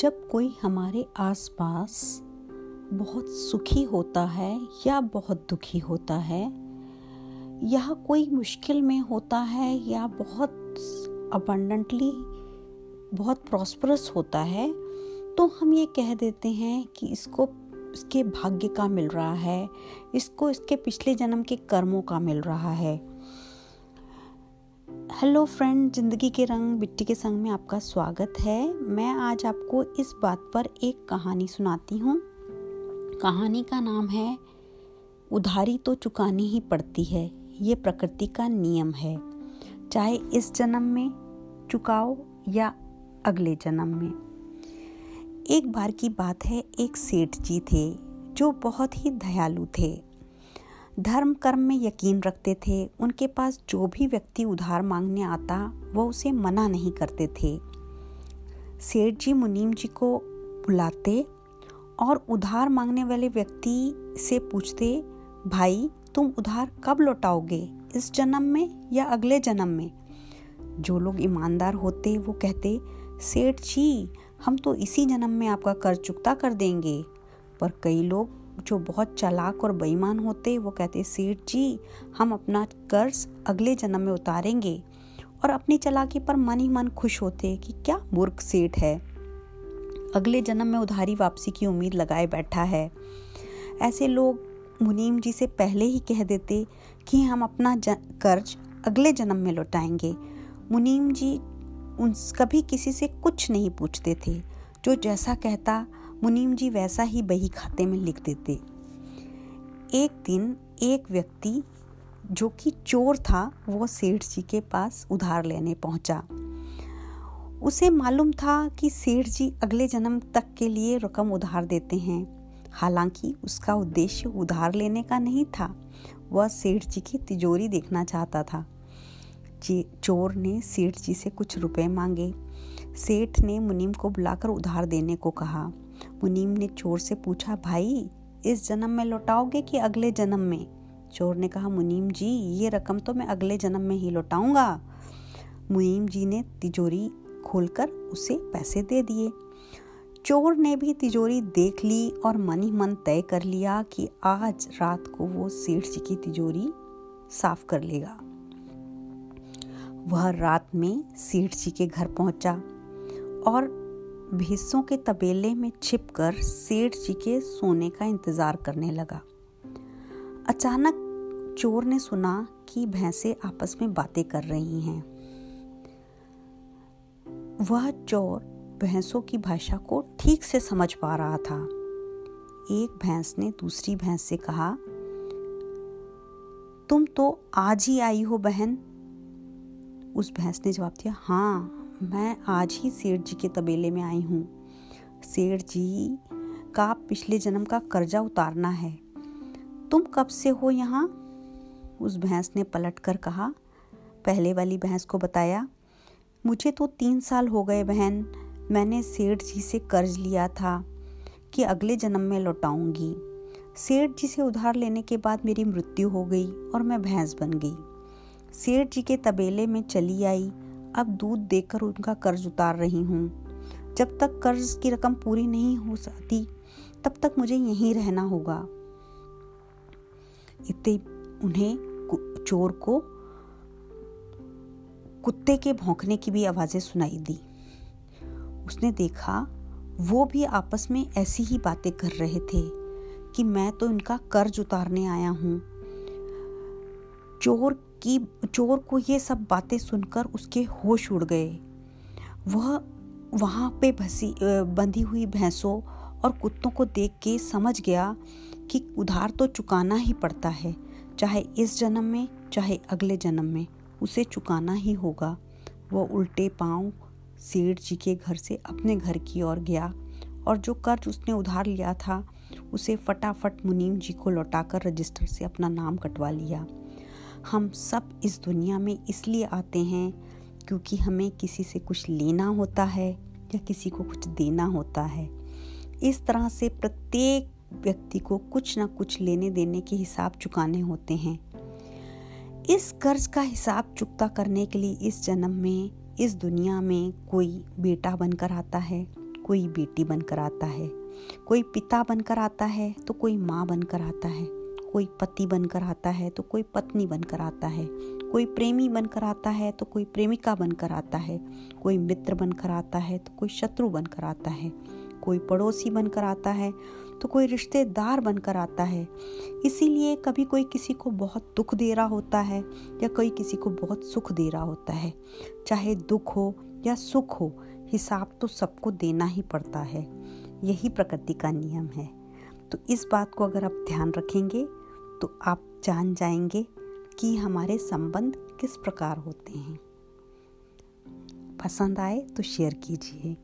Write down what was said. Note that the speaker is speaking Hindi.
जब कोई हमारे आसपास बहुत सुखी होता है या बहुत दुखी होता है, या कोई मुश्किल में होता है या बहुत अबंडेंटली बहुत प्रॉस्परस होता है तो हम ये कह देते हैं कि इसको, इसके भाग्य का मिल रहा है, इसको इसके पिछले जन्म के कर्मों का मिल रहा है। हेलो फ्रेंड ज़िंदगी के रंग मिट्टी के संग में आपका स्वागत है। मैं आज आपको इस बात पर एक कहानी सुनाती हूँ। कहानी का नाम है, उधारी तो चुकानी ही पड़ती है, ये प्रकृति का नियम है। चाहे इस जन्म में चुकाओ या अगले जन्म में। एक बार की बात है, एक सेठ जी थे, जो बहुत ही दयालु थे। धर्म कर्म में यकीन रखते थे। उनके पास जो भी व्यक्ति उधार मांगने आता वह उसे मना नहीं करते थे। सेठ जी मुनीम जी को बुलाते और उधार मांगने वाले व्यक्ति से पूछते, भाई, तुम उधार कब लौटाओगे? इस जन्म में या अगले जन्म में? जो लोग ईमानदार होते, वो कहते सेठ जी हम तो इसी जन्म में आपका कर्ज चुकता कर देंगे। पर कई लोग जो बहुत चालाक और बेईमान होते, वो कहते, सेठ जी, हम अपना कर्ज अगले जन्म में उतारेंगे। और अपनी चलाकी पर मन ही मन खुश होते कि क्या मूर्ख सेठ है। अगले जन्म में उधारी वापसी की उम्मीद लगाए बैठा है। ऐसे लोग मुनीम जी से पहले ही कह देते कि हम अपना कर्ज अगले जन्म में लौटाएँगे। मुनीम जी उन, कभी किसी से कुछ नहीं पूछते थे। जो जैसा कहता मुनीम जी वैसा ही बही खाते में लिख देते। एक दिन एक व्यक्ति, जो कि चोर था, वो सेठ जी के पास उधार लेने पहुँचा। उसे मालूम था कि सेठ जी अगले जन्म तक के लिए रकम उधार देते हैं। हालाँकि उसका उद्देश्य उधार लेने का नहीं था, वह सेठ जी की तिजोरी देखना चाहता था। चोर ने सेठ जी से कुछ रुपए मांगे। सेठ ने मुनीम को बुलाकर उधार देने को कहा। मुनीम ने चोर से पूछा, भाई, इस जन्म में लौटाओगे कि अगले जन्म में? चोर ने कहा, मुनीम जी, ये रकम तो मैं अगले जन्म में ही लौटाऊँगा। मुनीम जी ने तिजोरी खोलकर उसे पैसे दे दिए। चोर ने भी तिजोरी देख ली और मन ही मन तय कर लिया कि आज रात को वो सेठ जी की तिजोरी साफ़ कर लेगा। वह रात में सेठ जी के घर पहुँचा और भैंसों के तबेले में छिपकर सेठ जी के सोने का इंतज़ार करने लगा। अचानक चोर ने सुना कि भैंसे आपस में बातें कर रही हैं। वह चोर भैंसों की भाषा को ठीक से समझ पा रहा था। एक भैंस ने दूसरी भैंस से कहा, तुम तो आज ही आई हो बहन? उस भैंस ने जवाब दिया हाँ मैं आज ही सेठ जी के तबेले में आई हूँ। सेठ जी का पिछले जन्म का कर्जा उतारना है। तुम कब से हो यहाँ? उस भैंस ने पलट कर कहा। पहले वाली भैंस को बताया। मुझे तो तीन साल हो गए बहन। मैंने सेठ जी से कर्ज लिया था कि अगले जन्म में लौटाऊँगी। सेठ जी से उधार लेने के बाद मेरी मृत्यु हो गई और मैं भैंस बन गई। सेठ जी के तबेले में चली आई। अब दूध देकर उनका कर्ज उतार रही हूँ। जब तक कर्ज की रकम पूरी नहीं हो सकती तब तक मुझे यहीं रहना होगा। इतने उन्हें चोर को कुत्ते के भौंकने की भी आवाज़ें सुनाई दी। उसने देखा, वो भी आपस में ऐसी ही बातें कर रहे थे कि मैं तो इनका कर्ज उतारने आया हूँ। चोर कि चोर को ये सब बातें सुनकर उसके होश उड़ गए। वह वहाँ पे भसी बंधी हुई भैंसों और कुत्तों को देख के समझ गया कि उधार तो चुकाना ही पड़ता है, चाहे इस जन्म में, चाहे अगले जन्म में, उसे चुकाना ही होगा। वह उल्टे पाँव सेठ जी के घर से अपने घर की ओर गया और जो कर्ज उसने उधार लिया था, उसे फटाफट मुनीम जी को लौटाकर रजिस्टर से अपना नाम कटवा लिया। हम सब इस दुनिया में इसलिए आते हैं क्योंकि हमें किसी से कुछ लेना होता है या किसी को कुछ देना होता है। इस तरह से प्रत्येक व्यक्ति को कुछ ना कुछ लेने देने के हिसाब चुकाने होते हैं। इस कर्ज का हिसाब चुकता करने के लिए इस जन्म में, इस दुनिया में कोई बेटा बनकर आता है, कोई बेटी बनकर आता है, कोई पिता बनकर आता है तो कोई माँ बनकर आता है। कोई पति बनकर आता है तो कोई पत्नी बनकर आता है। कोई प्रेमी बनकर आता है तो कोई प्रेमिका बनकर आता है। कोई मित्र बनकर आता है तो कोई शत्रु बनकर आता है। कोई पड़ोसी बनकर आता है तो कोई रिश्तेदार बनकर आता है। इसीलिए कभी कोई किसी को बहुत दुख दे रहा होता है, या कोई किसी को बहुत सुख दे रहा होता है। चाहे दुख हो या सुख हो, हिसाब तो सबको देना ही पड़ता है। यही प्रकृति का नियम है। तो इस बात को अगर आप ध्यान रखेंगे तो आप जान जाएँगे कि हमारे संबंध किस प्रकार होते हैं। पसंद आए तो शेयर कीजिए।